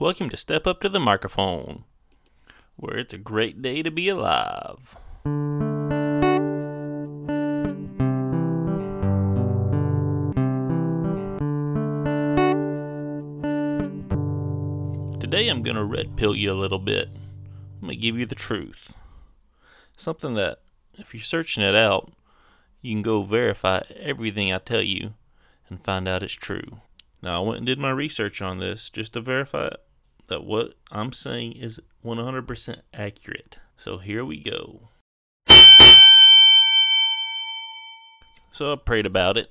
Welcome to Step Up to the Microphone, where it's a great day to be alive. Today I'm going to red pill you a little bit. I'm going to give you the truth. Something that, if you're searching it out, you can go verify everything I tell you and find out it's true. Now, I went and did my research on this just to verify that what I'm saying is 100% accurate. So here we go. So I prayed about it.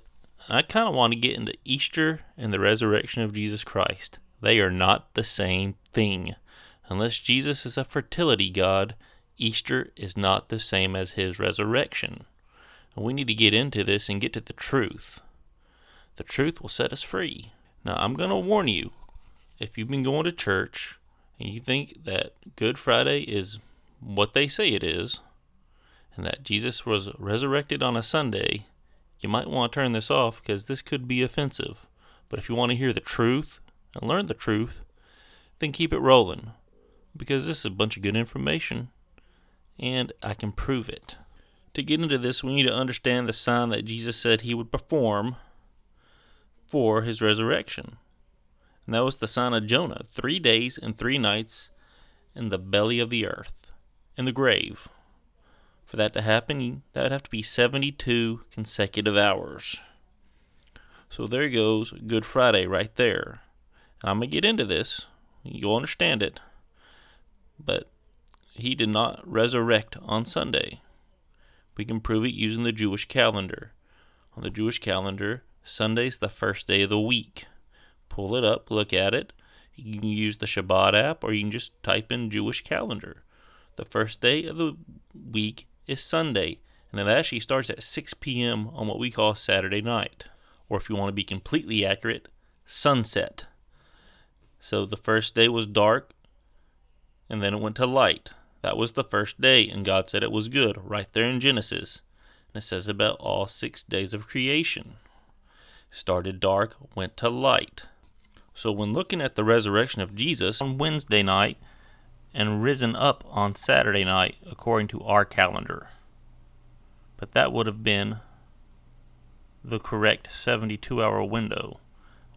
I kind of want to get into Easter and the resurrection of Jesus Christ. They are not the same thing. Unless Jesus is a fertility god, Easter is not the same as his resurrection. And we need to get into this and get to the truth. The truth will set us free. Now, I'm going to warn you if you've been going to church and you think that Good Friday is what they say it is, and that Jesus was resurrected on a Sunday, you might want to turn this off because this could be offensive. But if you want to hear the truth and learn the truth, then keep it rolling because this is a bunch of good information and I can prove it. To get into this, we need to understand the sign that Jesus said he would perform for his resurrection. And that was the sign of Jonah three days and three nights in the belly of the earth, in the grave. For that to happen, that would have to be 72 consecutive hours. So there goes Good Friday right there. And I'm going to get into this. You'll understand it. But he did not resurrect on Sunday. We can prove it using the Jewish calendar. On the Jewish calendar, Sunday's the first day of the week. Pull it up, look at it. You can use the Shabbat app or you can just type in Jewish calendar. The first day of the week is Sunday, and it actually starts at 6 p.m. on what we call Saturday night. Or if you want to be completely accurate, sunset. So the first day was dark, and then it went to light. That was the first day, and God said it was good, right there in Genesis. And it says about all six days of creation started dark, went to light. So when looking at the resurrection of Jesus on Wednesday night and risen up on Saturday night according to our calendar. But that would have been the correct 72 hour window.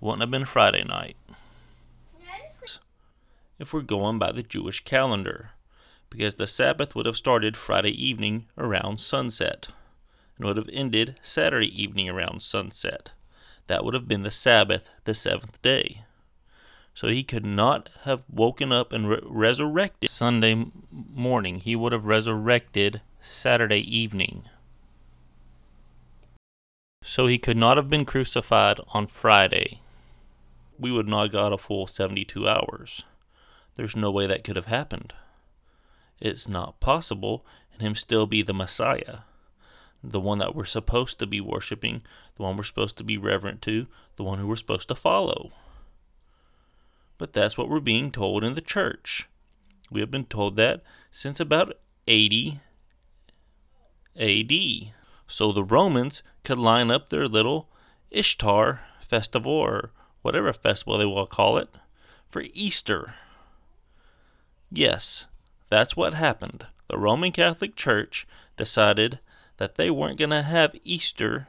Wouldn't have been Friday night. If we're going by the Jewish calendar, because the Sabbath would have started Friday evening around sunset and would have ended Saturday evening around sunset. That would have been the Sabbath, the seventh day. So he could not have woken up and re- resurrected Sunday morning. He would have resurrected Saturday evening. So he could not have been crucified on Friday. We would not have got a full 72 hours. There's no way that could have happened. It's not possible, and him still be the Messiah the one that we're supposed to be worshiping, the one we're supposed to be reverent to, the one who we're supposed to follow. But that's what we're being told in the church. We have been told that since about 80 AD. So the Romans could line up their little Ishtar festival or whatever festival they will call it for Easter. Yes, that's what happened. The Roman Catholic Church decided that they weren't going to have Easter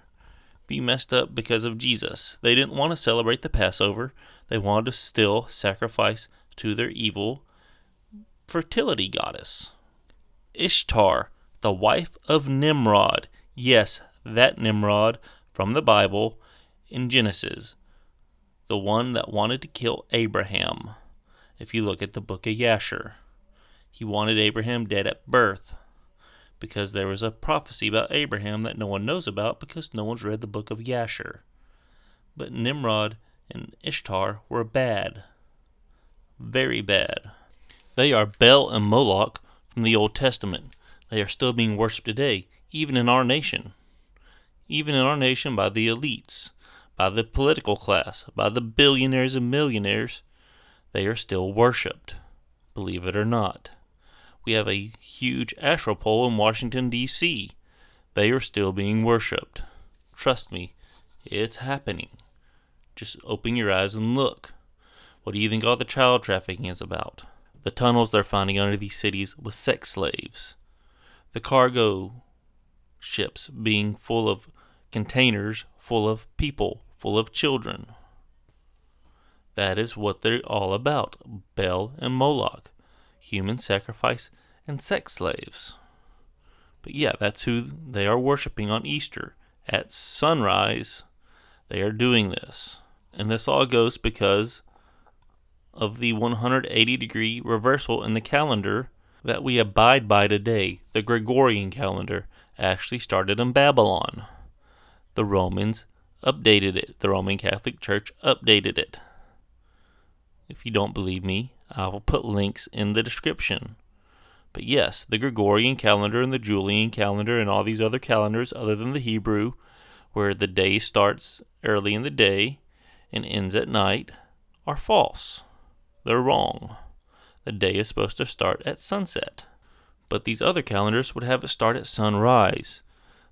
be messed up because of Jesus. They didn't want to celebrate the Passover. They wanted to still sacrifice to their evil fertility goddess. Ishtar, the wife of Nimrod. Yes, that Nimrod from the Bible in Genesis. The one that wanted to kill Abraham. If you look at the book of Yasher, he wanted Abraham dead at birth because there was a prophecy about Abraham that no one knows about because no one's read the book of Yasher. But Nimrod and Ishtar were bad. Very bad. They are Bel and Moloch from the Old Testament. They are still being worshipped today, even in our nation. Even in our nation by the elites, by the political class, by the billionaires and millionaires. They are still worshipped, believe it or not we have a huge Asherah pole in Washington, D.C. They are still being worshipped. Trust me, it's happening. Just open your eyes and look. What do you think all the child trafficking is about? The tunnels they're finding under these cities with sex slaves. The cargo ships being full of containers full of people, full of children. That is what they're all about Bel and Moloch, human sacrifice and sex slaves. But yeah, that's who they are worshiping on Easter. At sunrise, they are doing this. And this all goes because of the 180 degree reversal in the calendar that we abide by today. The Gregorian calendar actually started in Babylon. The Romans updated it. The Roman Catholic Church updated it. If you don't believe me, I will put links in the description. But yes, the Gregorian calendar and the Julian calendar and all these other calendars, other than the Hebrew, where the day starts early in the day and ends at night, are false. They're wrong. The day is supposed to start at sunset. But these other calendars would have it start at sunrise.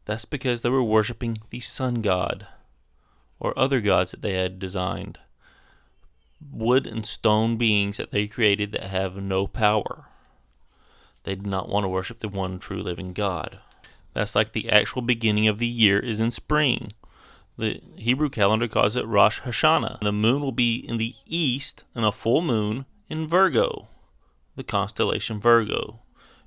That's because they were worshiping the sun god or other gods that they had designed. Wood and stone beings that they created that have no power. They did not want to worship the one true living God. That's like the actual beginning of the year is in spring. The Hebrew calendar calls it Rosh Hashanah. The moon will be in the east and a full moon in Virgo, the constellation Virgo.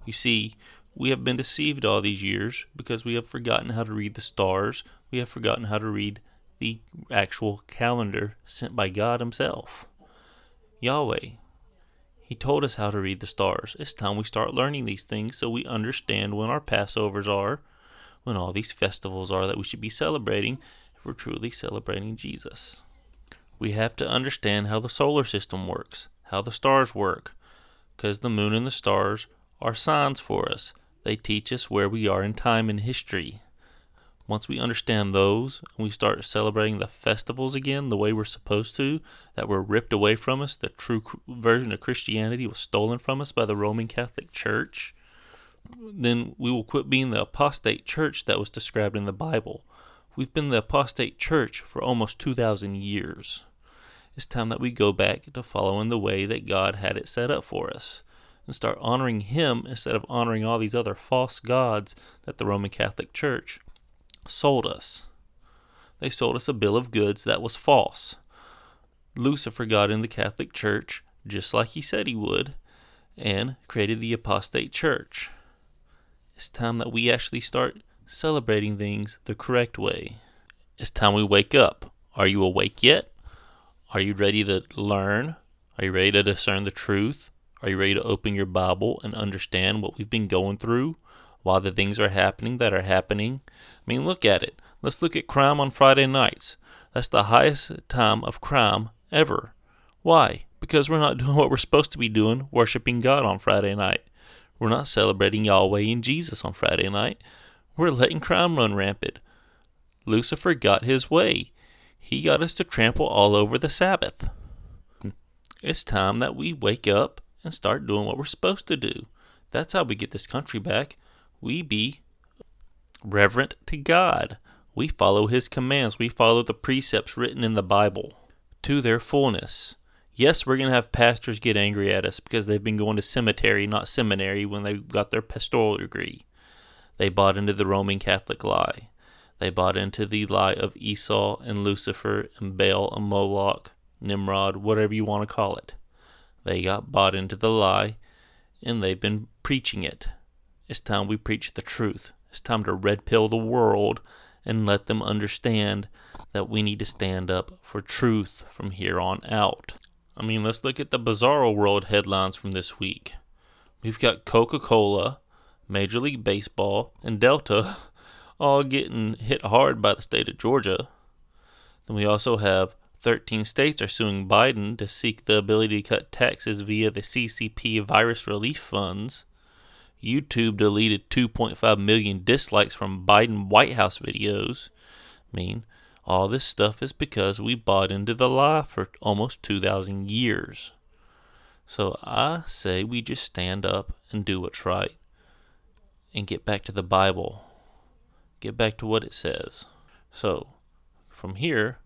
You see, we have been deceived all these years because we have forgotten how to read the stars. We have forgotten how to read the actual calendar sent by God Himself. Yahweh. He told us how to read the stars. It's time we start learning these things so we understand when our Passovers are, when all these festivals are that we should be celebrating if we're truly celebrating Jesus. We have to understand how the solar system works, how the stars work, because the moon and the stars are signs for us. They teach us where we are in time and history. Once we understand those and we start celebrating the festivals again the way we're supposed to, that were ripped away from us, the true version of Christianity was stolen from us by the Roman Catholic Church, then we will quit being the apostate church that was described in the Bible. We've been the apostate church for almost 2,000 years. It's time that we go back to following the way that God had it set up for us and start honoring Him instead of honoring all these other false gods that the Roman Catholic Church sold us. They sold us a bill of goods that was false. Lucifer got in the Catholic Church just like he said he would and created the apostate church. It's time that we actually start celebrating things the correct way. It's time we wake up. Are you awake yet? Are you ready to learn? Are you ready to discern the truth? Are you ready to open your Bible and understand what we've been going through? Why the things are happening that are happening? I mean, look at it. Let's look at crime on Friday nights. That's the highest time of crime ever. Why? Because we're not doing what we're supposed to be doing, worshiping God on Friday night. We're not celebrating Yahweh and Jesus on Friday night. We're letting crime run rampant. Lucifer got his way. He got us to trample all over the Sabbath. It's time that we wake up and start doing what we're supposed to do. That's how we get this country back. We be reverent to God. We follow His commands. We follow the precepts written in the Bible to their fullness. Yes, we're going to have pastors get angry at us because they've been going to cemetery, not seminary, when they got their pastoral degree. They bought into the Roman Catholic lie. They bought into the lie of Esau and Lucifer and Baal and Moloch, Nimrod, whatever you want to call it. They got bought into the lie, and they've been preaching it. It's time we preach the truth. It's time to red pill the world and let them understand that we need to stand up for truth from here on out. I mean, let's look at the bizarro world headlines from this week. We've got Coca Cola, Major League Baseball, and Delta all getting hit hard by the state of Georgia. Then we also have 13 states are suing Biden to seek the ability to cut taxes via the CCP virus relief funds. YouTube deleted 2.5 million dislikes from Biden White House videos. I mean, all this stuff is because we bought into the lie for almost 2,000 years. So I say we just stand up and do what's right and get back to the Bible. Get back to what it says. So, from here,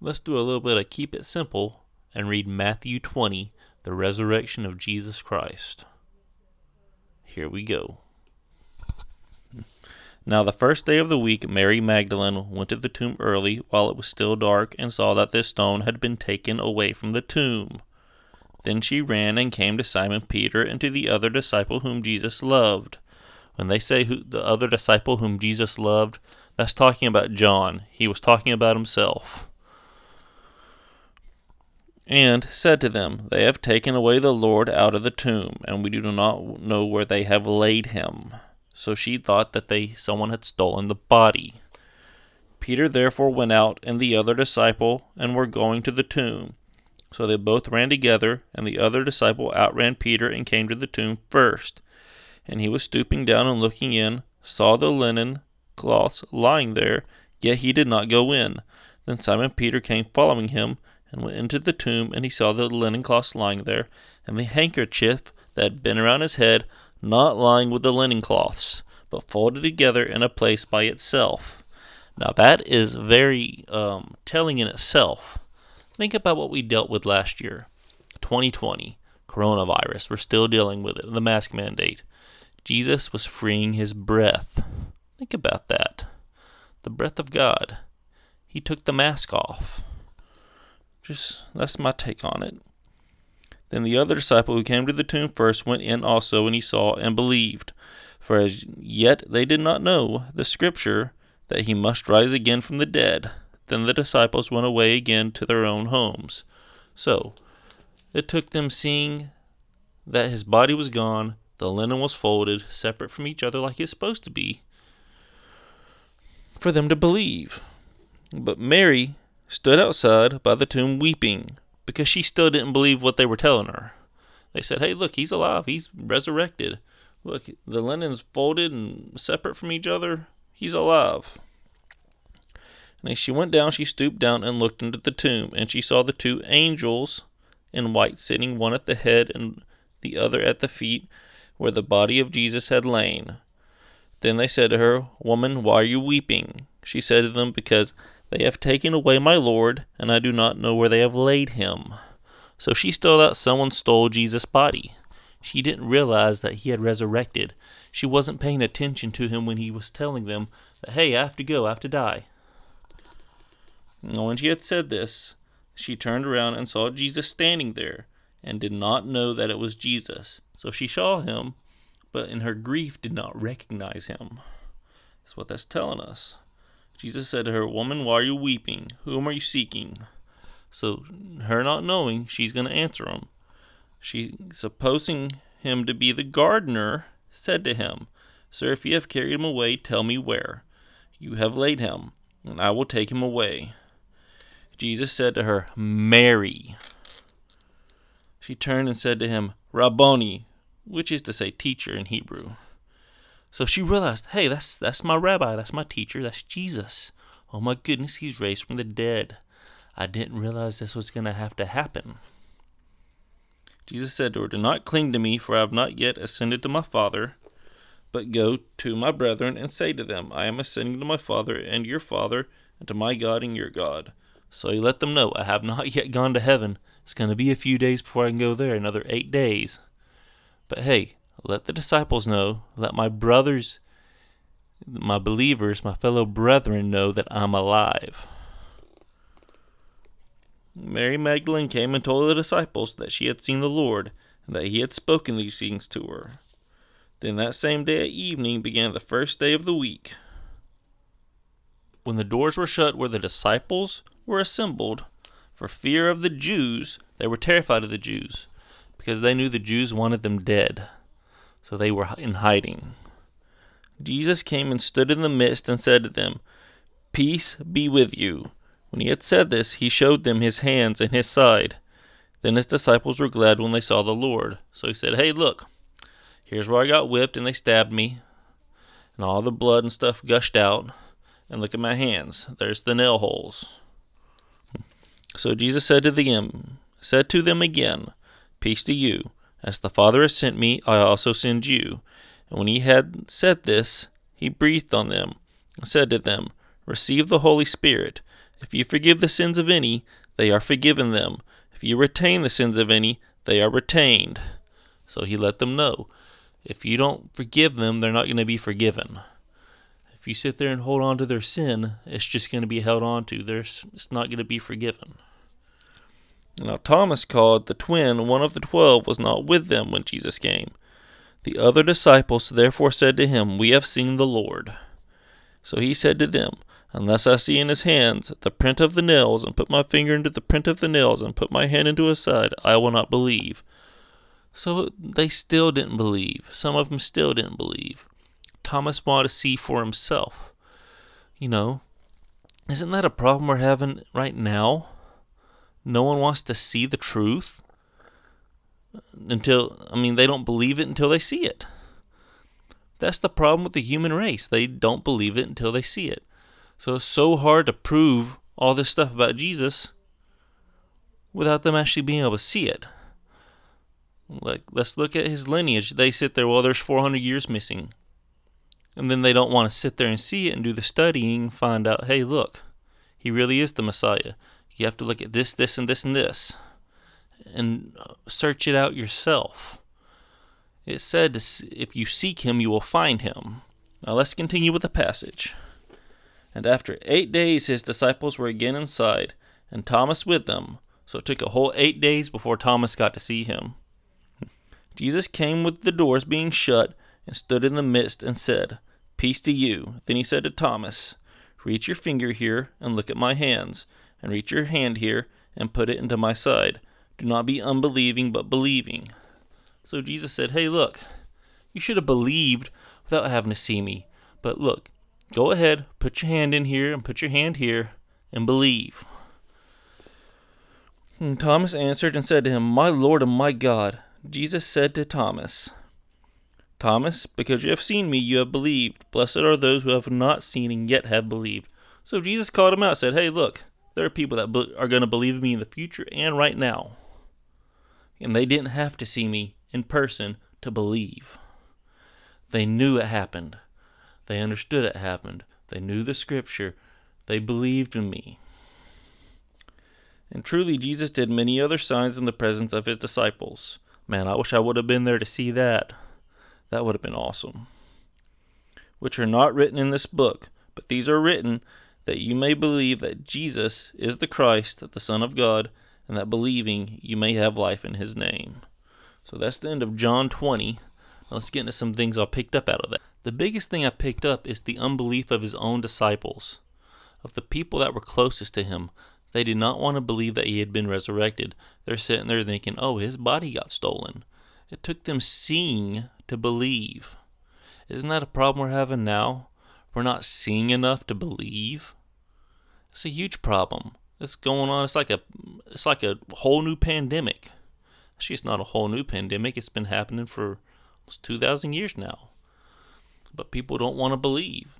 let's do a little bit of keep it simple and read Matthew 20, the resurrection of Jesus Christ. Here we go. Now, the first day of the week, Mary Magdalene went to the tomb early while it was still dark and saw that the stone had been taken away from the tomb. Then she ran and came to Simon Peter and to the other disciple whom Jesus loved. When they say who, the other disciple whom Jesus loved, that's talking about John. He was talking about himself. And said to them, They have taken away the Lord out of the tomb, and we do not know where they have laid him so she thought that they someone had stolen the body. Peter therefore went out and the other disciple and were going to the tomb. So they both ran together, and the other disciple outran Peter and came to the tomb first. And he was stooping down and looking in, saw the linen cloths lying there, yet he did not go in. Then Simon Peter came following him, and went into the tomb, and he saw the linen cloths lying there, and the handkerchief that had been around his head not lying with the linen cloths, but folded together in a place by itself. Now, that is very um, telling in itself. Think about what we dealt with last year 2020, coronavirus. We're still dealing with it, the mask mandate. Jesus was freeing his breath. Think about that. The breath of God. He took the mask off. Just that's my take on it. Then the other disciple who came to the tomb first went in also, and he saw and believed. For as yet they did not know the scripture that he must rise again from the dead. Then the disciples went away again to their own homes. So it took them seeing that his body was gone, the linen was folded, separate from each other like it's supposed to be, for them to believe. But Mary stood outside by the tomb weeping because she still didn't believe what they were telling her. They said, Hey, look, he's alive. He's resurrected. Look, the linen's folded and separate from each other. He's alive. And as she went down, she stooped down and looked into the tomb, and she saw the two angels in white sitting, one at the head and the other at the feet, where the body of Jesus had lain. Then they said to her, Woman, why are you weeping? She said to them, Because they have taken away my Lord, and I do not know where they have laid him. So she still thought someone stole Jesus' body. She didn't realize that he had resurrected. She wasn't paying attention to him when he was telling them that, hey, I have to go, I have to die. when she had said this, she turned around and saw Jesus standing there, and did not know that it was Jesus. So she saw him, but in her grief did not recognize him. That's what that's telling us. Jesus said to her, Woman, why are you weeping? Whom are you seeking? So, her not knowing, she's going to answer him. She, supposing him to be the gardener, said to him, Sir, if you have carried him away, tell me where you have laid him, and I will take him away. Jesus said to her, Mary. She turned and said to him, Rabboni, which is to say teacher in Hebrew. So she realized, hey, that's that's my rabbi, that's my teacher, that's Jesus. Oh my goodness, he's raised from the dead. I didn't realize this was going to have to happen. Jesus said to her, Do not cling to me, for I have not yet ascended to my Father, but go to my brethren and say to them, I am ascending to my Father and your Father, and to my God and your God. So he let them know, I have not yet gone to heaven. It's going to be a few days before I can go there, another eight days. But hey, let the disciples know, let my brothers, my believers, my fellow brethren know that I'm alive. Mary Magdalene came and told the disciples that she had seen the Lord, and that he had spoken these things to her. Then that same day at evening began the first day of the week. When the doors were shut where the disciples were assembled, for fear of the Jews, they were terrified of the Jews, because they knew the Jews wanted them dead so they were in hiding. Jesus came and stood in the midst and said to them, Peace be with you. When he had said this, he showed them his hands and his side. Then his disciples were glad when they saw the Lord. So he said, Hey, look, here's where I got whipped and they stabbed me, and all the blood and stuff gushed out. And look at my hands. There's the nail holes. So Jesus said to them, said to them again, Peace to you. As the Father has sent me, I also send you. And when he had said this, he breathed on them, and said to them, Receive the Holy Spirit. If you forgive the sins of any, they are forgiven them. If you retain the sins of any, they are retained. So he let them know. If you don't forgive them, they're not going to be forgiven. If you sit there and hold on to their sin, it's just going to be held on to. There's, it's not going to be forgiven. Now, Thomas, called the twin, one of the twelve, was not with them when Jesus came. The other disciples therefore said to him, We have seen the Lord. So he said to them, Unless I see in his hands the print of the nails, and put my finger into the print of the nails, and put my hand into his side, I will not believe. So they still didn't believe. Some of them still didn't believe. Thomas wanted to see for himself. You know, isn't that a problem we're having right now? No one wants to see the truth until, I mean, they don't believe it until they see it. That's the problem with the human race. They don't believe it until they see it. So it's so hard to prove all this stuff about Jesus without them actually being able to see it. Like, let's look at his lineage. They sit there, well, there's 400 years missing. And then they don't want to sit there and see it and do the studying find out, hey, look, he really is the Messiah. You have to look at this, this, and this, and this. And uh, search it out yourself. It said, if you seek him, you will find him. Now let's continue with the passage. And after eight days his disciples were again inside, and Thomas with them. So it took a whole eight days before Thomas got to see him. Jesus came with the doors being shut, and stood in the midst, and said, Peace to you. Then he said to Thomas, Reach your finger here, and look at my hands, and reach your hand here, and put it into my side. Do not be unbelieving, but believing. So Jesus said, Hey, look, you should have believed without having to see me. But look, Go ahead, put your hand in here and put your hand here and believe. And Thomas answered and said to him, My Lord and my God. Jesus said to Thomas, Thomas, because you have seen me, you have believed. Blessed are those who have not seen and yet have believed. So Jesus called him out said, Hey, look, there are people that are going to believe me in the future and right now. And they didn't have to see me in person to believe. They knew it happened. They understood it happened. They knew the scripture. They believed in me. And truly, Jesus did many other signs in the presence of his disciples. Man, I wish I would have been there to see that. That would have been awesome. Which are not written in this book, but these are written that you may believe that Jesus is the Christ, the Son of God, and that believing you may have life in his name. So that's the end of John 20. Now let's get into some things I picked up out of that. The biggest thing I picked up is the unbelief of his own disciples, of the people that were closest to him. They did not want to believe that he had been resurrected. They're sitting there thinking, oh, his body got stolen. It took them seeing to believe. Isn't that a problem we're having now? We're not seeing enough to believe. It's a huge problem. It's going on. It's like a it's like a whole new pandemic. Actually, it's not a whole new pandemic. It's been happening for almost two thousand years now but people don't want to believe.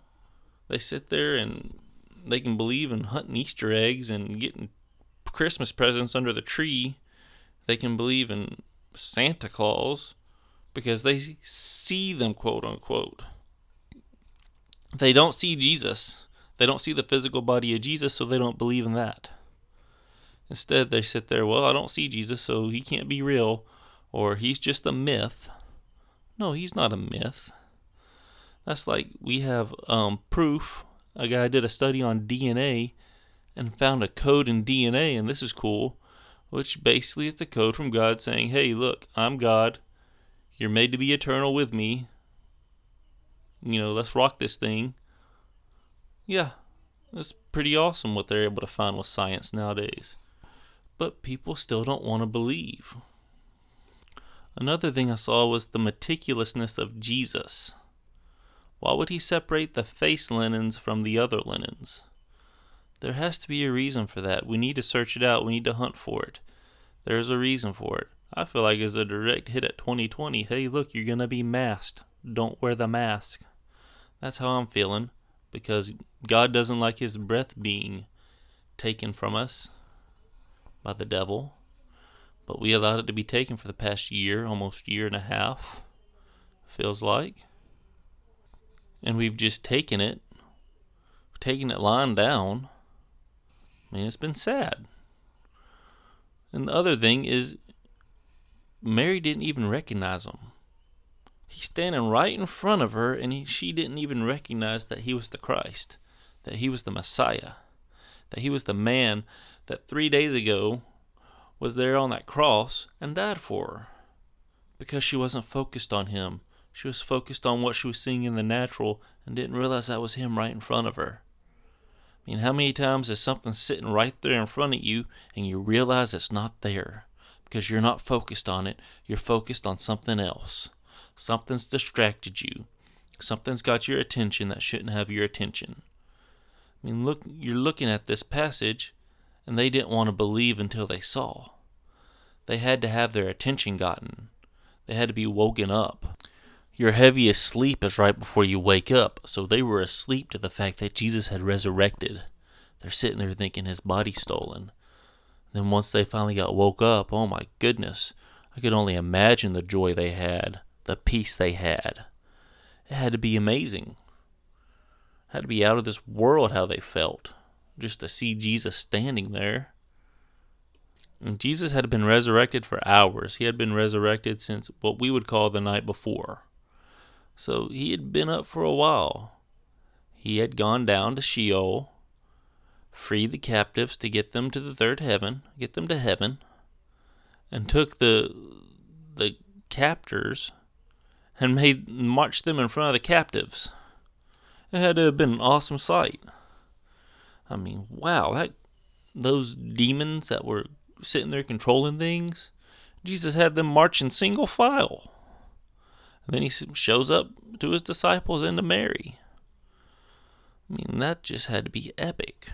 They sit there and they can believe in hunting Easter eggs and getting Christmas presents under the tree. They can believe in Santa Claus because they see them, quote unquote. They don't see Jesus. They don't see the physical body of Jesus, so they don't believe in that. Instead, they sit there, well, I don't see Jesus, so he can't be real, or he's just a myth. No, he's not a myth. That's like we have um, proof. A guy did a study on DNA and found a code in DNA, and this is cool, which basically is the code from God saying, Hey, look, I'm God. You're made to be eternal with me. You know, let's rock this thing. Yeah, it's pretty awesome what they're able to find with science nowadays. But people still don't want to believe. Another thing I saw was the meticulousness of Jesus. Why would he separate the face linens from the other linens? There has to be a reason for that. We need to search it out. We need to hunt for it. There's a reason for it. I feel like it's a direct hit at 2020. Hey, look, you're going to be masked. Don't wear the mask. That's how I'm feeling because God doesn't like his breath being taken from us by the devil. But we allowed it to be taken for the past year, almost year and a half, feels like and we've just taken it, taken it lying down. I mean, it's been sad. And the other thing is, Mary didn't even recognize him. He's standing right in front of her, and he, she didn't even recognize that he was the Christ, that he was the Messiah, that he was the man that three days ago was there on that cross and died for her. Because she wasn't focused on him. She was focused on what she was seeing in the natural and didn't realize that was him right in front of her. I mean, how many times is something sitting right there in front of you and you realize it's not there? Because you're not focused on it, you're focused on something else. Something's distracted you. Something's got your attention that shouldn't have your attention. I mean, look, you're looking at this passage, and they didn't want to believe until they saw. They had to have their attention gotten. They had to be woken up. Your heaviest sleep is right before you wake up, so they were asleep to the fact that Jesus had resurrected. They're sitting there thinking his body's stolen. Then once they finally got woke up, oh my goodness, I could only imagine the joy they had, the peace they had. It had to be amazing. It had to be out of this world how they felt just to see Jesus standing there. And Jesus had been resurrected for hours. He had been resurrected since what we would call the night before. So he had been up for a while. He had gone down to Sheol, freed the captives to get them to the third heaven, get them to heaven, and took the the captors and made marched them in front of the captives. It had to have been an awesome sight. I mean, wow, that those demons that were sitting there controlling things, Jesus had them marching single file. And then he shows up to his disciples and to Mary. I mean, that just had to be epic.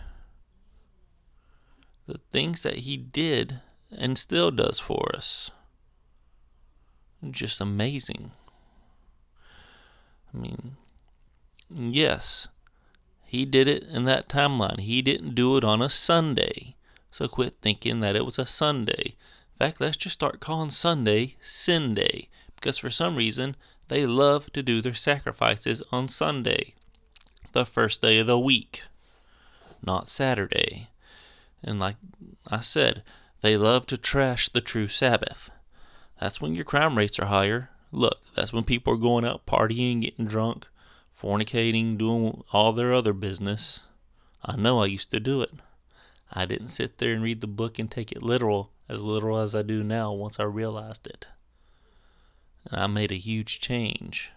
The things that he did and still does for us. Just amazing. I mean, yes, he did it in that timeline. He didn't do it on a Sunday. So quit thinking that it was a Sunday. In fact, let's just start calling Sunday Sin Day because for some reason they love to do their sacrifices on Sunday, the first day of the week, not Saturday. And like I said, they love to trash the true Sabbath. That's when your crime rates are higher. Look, that's when people are going out partying, getting drunk, fornicating, doing all their other business. I know I used to do it. I didn't sit there and read the book and take it literal, as literal as I do now once I realized it. And I made a huge change.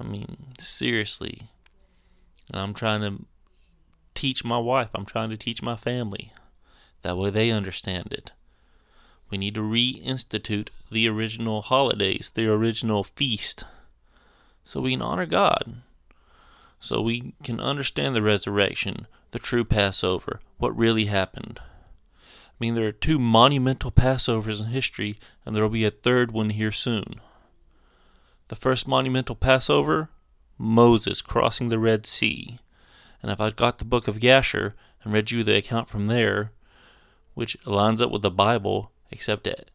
I mean, seriously. And I'm trying to teach my wife, I'm trying to teach my family. That way they understand it. We need to reinstitute the original holidays, the original feast, so we can honor God. So we can understand the resurrection, the true Passover, what really happened. I mean, there are two monumental Passovers in history, and there will be a third one here soon. The first monumental Passover Moses crossing the Red Sea. And if I got the book of Yasher and read you the account from there, which lines up with the Bible, except it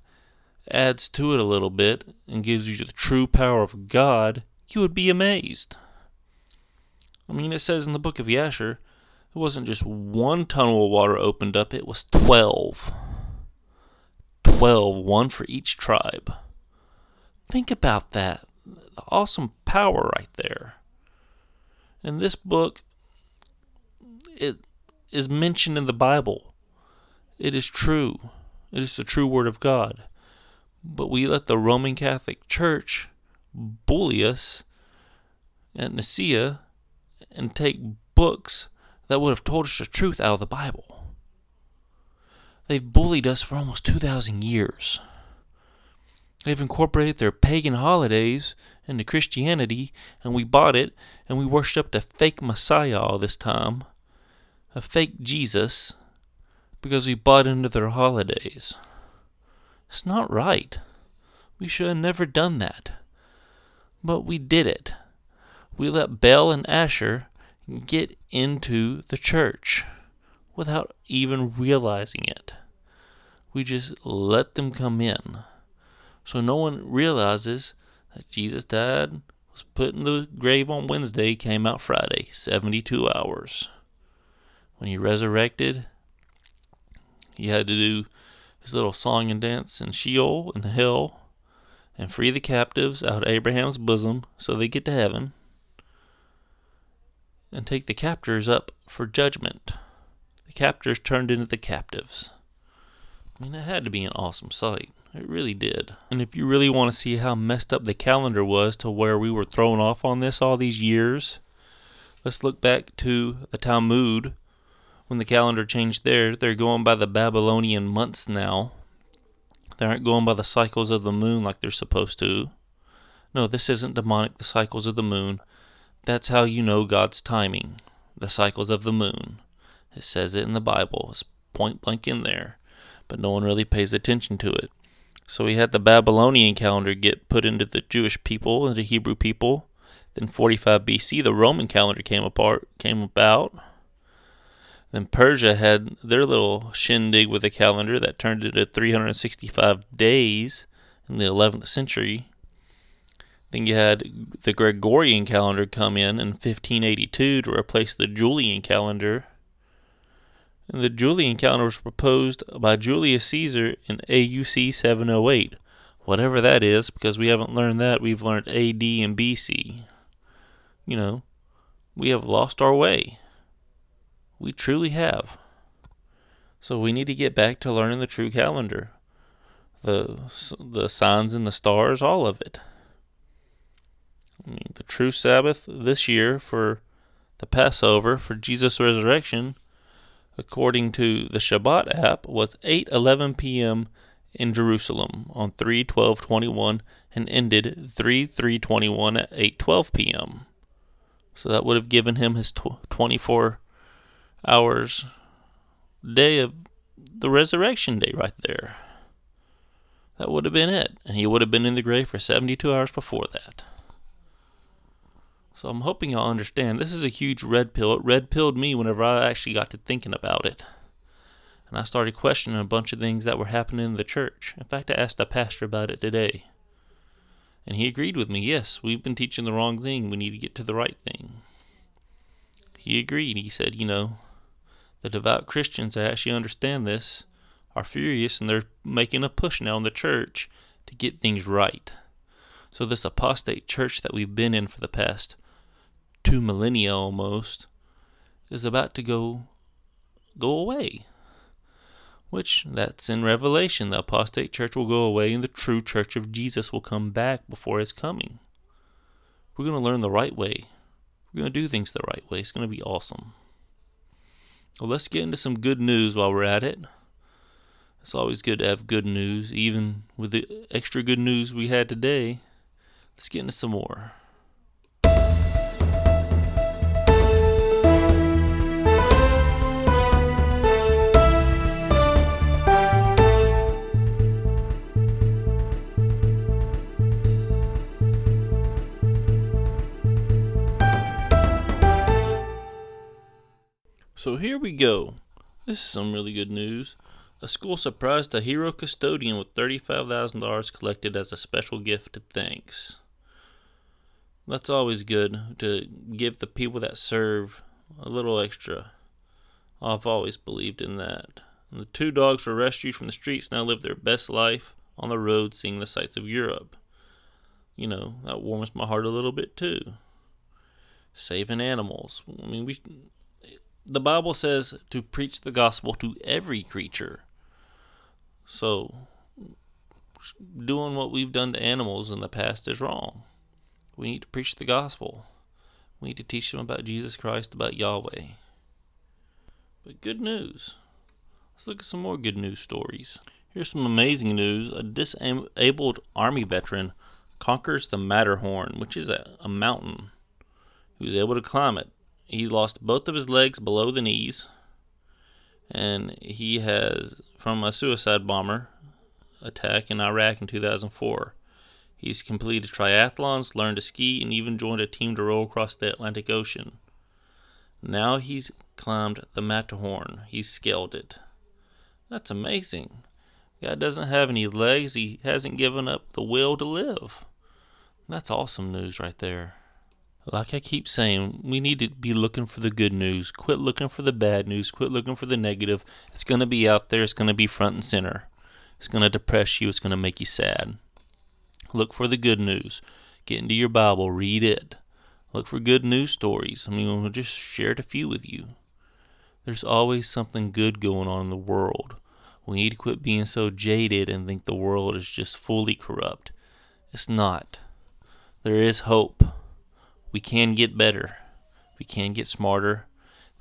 adds to it a little bit and gives you the true power of God, you would be amazed. I mean, it says in the book of Yasher, it wasn't just one tunnel of water opened up, it was 12. 12, one for each tribe. Think about that. The awesome power right there. And this book, it is mentioned in the Bible. It is true. It is the true Word of God. But we let the Roman Catholic Church bully us at Nicaea and take books that would have told us the truth out of the Bible. They've bullied us for almost 2,000 years. They've incorporated their pagan holidays into Christianity, and we bought it, and we worshiped a fake Messiah all this time, a fake Jesus, because we bought into their holidays. It's not right. We should have never done that. But we did it. We let Baal and Asher get into the church without even realizing it. We just let them come in. So no one realizes that Jesus died, was put in the grave on Wednesday, came out Friday, 72 hours. When he resurrected, he had to do his little song and dance in Sheol and hell and free the captives out of Abraham's bosom so they get to heaven and take the captors up for judgment. The captors turned into the captives. I mean, it had to be an awesome sight. It really did. And if you really want to see how messed up the calendar was to where we were thrown off on this all these years, let's look back to the Talmud. When the calendar changed there, they're going by the Babylonian months now. They aren't going by the cycles of the moon like they're supposed to. No, this isn't demonic, the cycles of the moon. That's how you know God's timing. The cycles of the moon. It says it in the Bible. It's point blank in there. But no one really pays attention to it. So we had the Babylonian calendar get put into the Jewish people, into the Hebrew people. Then 45 BC, the Roman calendar came apart, came about. Then Persia had their little shindig with a calendar that turned into 365 days in the 11th century. Then you had the Gregorian calendar come in in 1582 to replace the Julian calendar. And the Julian calendar was proposed by Julius Caesar in AUC 708. Whatever that is, because we haven't learned that, we've learned AD and BC. You know, we have lost our way. We truly have. So we need to get back to learning the true calendar. The the signs and the stars, all of it. I mean, the true Sabbath this year for the Passover for Jesus' resurrection, according to the Shabbat app, was 8:11 p.m. in Jerusalem on 3/12/21 and ended 3/3/21 at 8:12 p.m. So that would have given him his tw- 24 hours day of the resurrection day right there. That would have been it. And he would have been in the grave for 72 hours before that. So I'm hoping y'all understand. This is a huge red pill. It red pilled me whenever I actually got to thinking about it. And I started questioning a bunch of things that were happening in the church. In fact, I asked the pastor about it today. And he agreed with me. Yes, we've been teaching the wrong thing. We need to get to the right thing. He agreed. He said, you know, the devout Christians that actually understand this are furious and they're making a push now in the church to get things right. So, this apostate church that we've been in for the past two millennia almost is about to go go away. Which that's in Revelation. The apostate church will go away and the true church of Jesus will come back before his coming. We're going to learn the right way. We're going to do things the right way. It's going to be awesome. Well, let's get into some good news while we're at it. It's always good to have good news, even with the extra good news we had today. Let's get into some more. So here we go. This is some really good news. A school surprised a hero custodian with $35,000 collected as a special gift of thanks. That's always good to give the people that serve a little extra. I've always believed in that. The two dogs were rescued from the streets now live their best life on the road seeing the sights of Europe. You know, that warms my heart a little bit too. Saving animals. I mean, we the Bible says to preach the gospel to every creature. So, doing what we've done to animals in the past is wrong. We need to preach the gospel. We need to teach them about Jesus Christ, about Yahweh. But good news. Let's look at some more good news stories. Here's some amazing news. A disabled Army veteran conquers the Matterhorn, which is a, a mountain. He was able to climb it he lost both of his legs below the knees, and he has from a suicide bomber attack in Iraq in 2004. He's completed triathlons, learned to ski, and even joined a team to row across the Atlantic Ocean. Now he's climbed the Matterhorn. He's scaled it. That's amazing. God doesn't have any legs. He hasn't given up the will to live. That's awesome news right there. Like I keep saying, we need to be looking for the good news. Quit looking for the bad news. Quit looking for the negative. It's going to be out there. It's going to be front and center. It's going to depress you. It's going to make you sad. Look for the good news. Get into your Bible, read it. Look for good news stories. I mean, we'll just share a few with you. There's always something good going on in the world. We need to quit being so jaded and think the world is just fully corrupt. It's not. There is hope. We can get better. We can get smarter.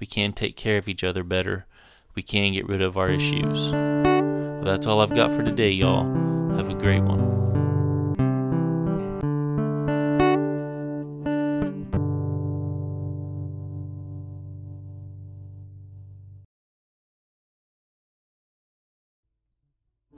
We can take care of each other better. We can get rid of our issues. Well, that's all I've got for today, y'all. Have a great one.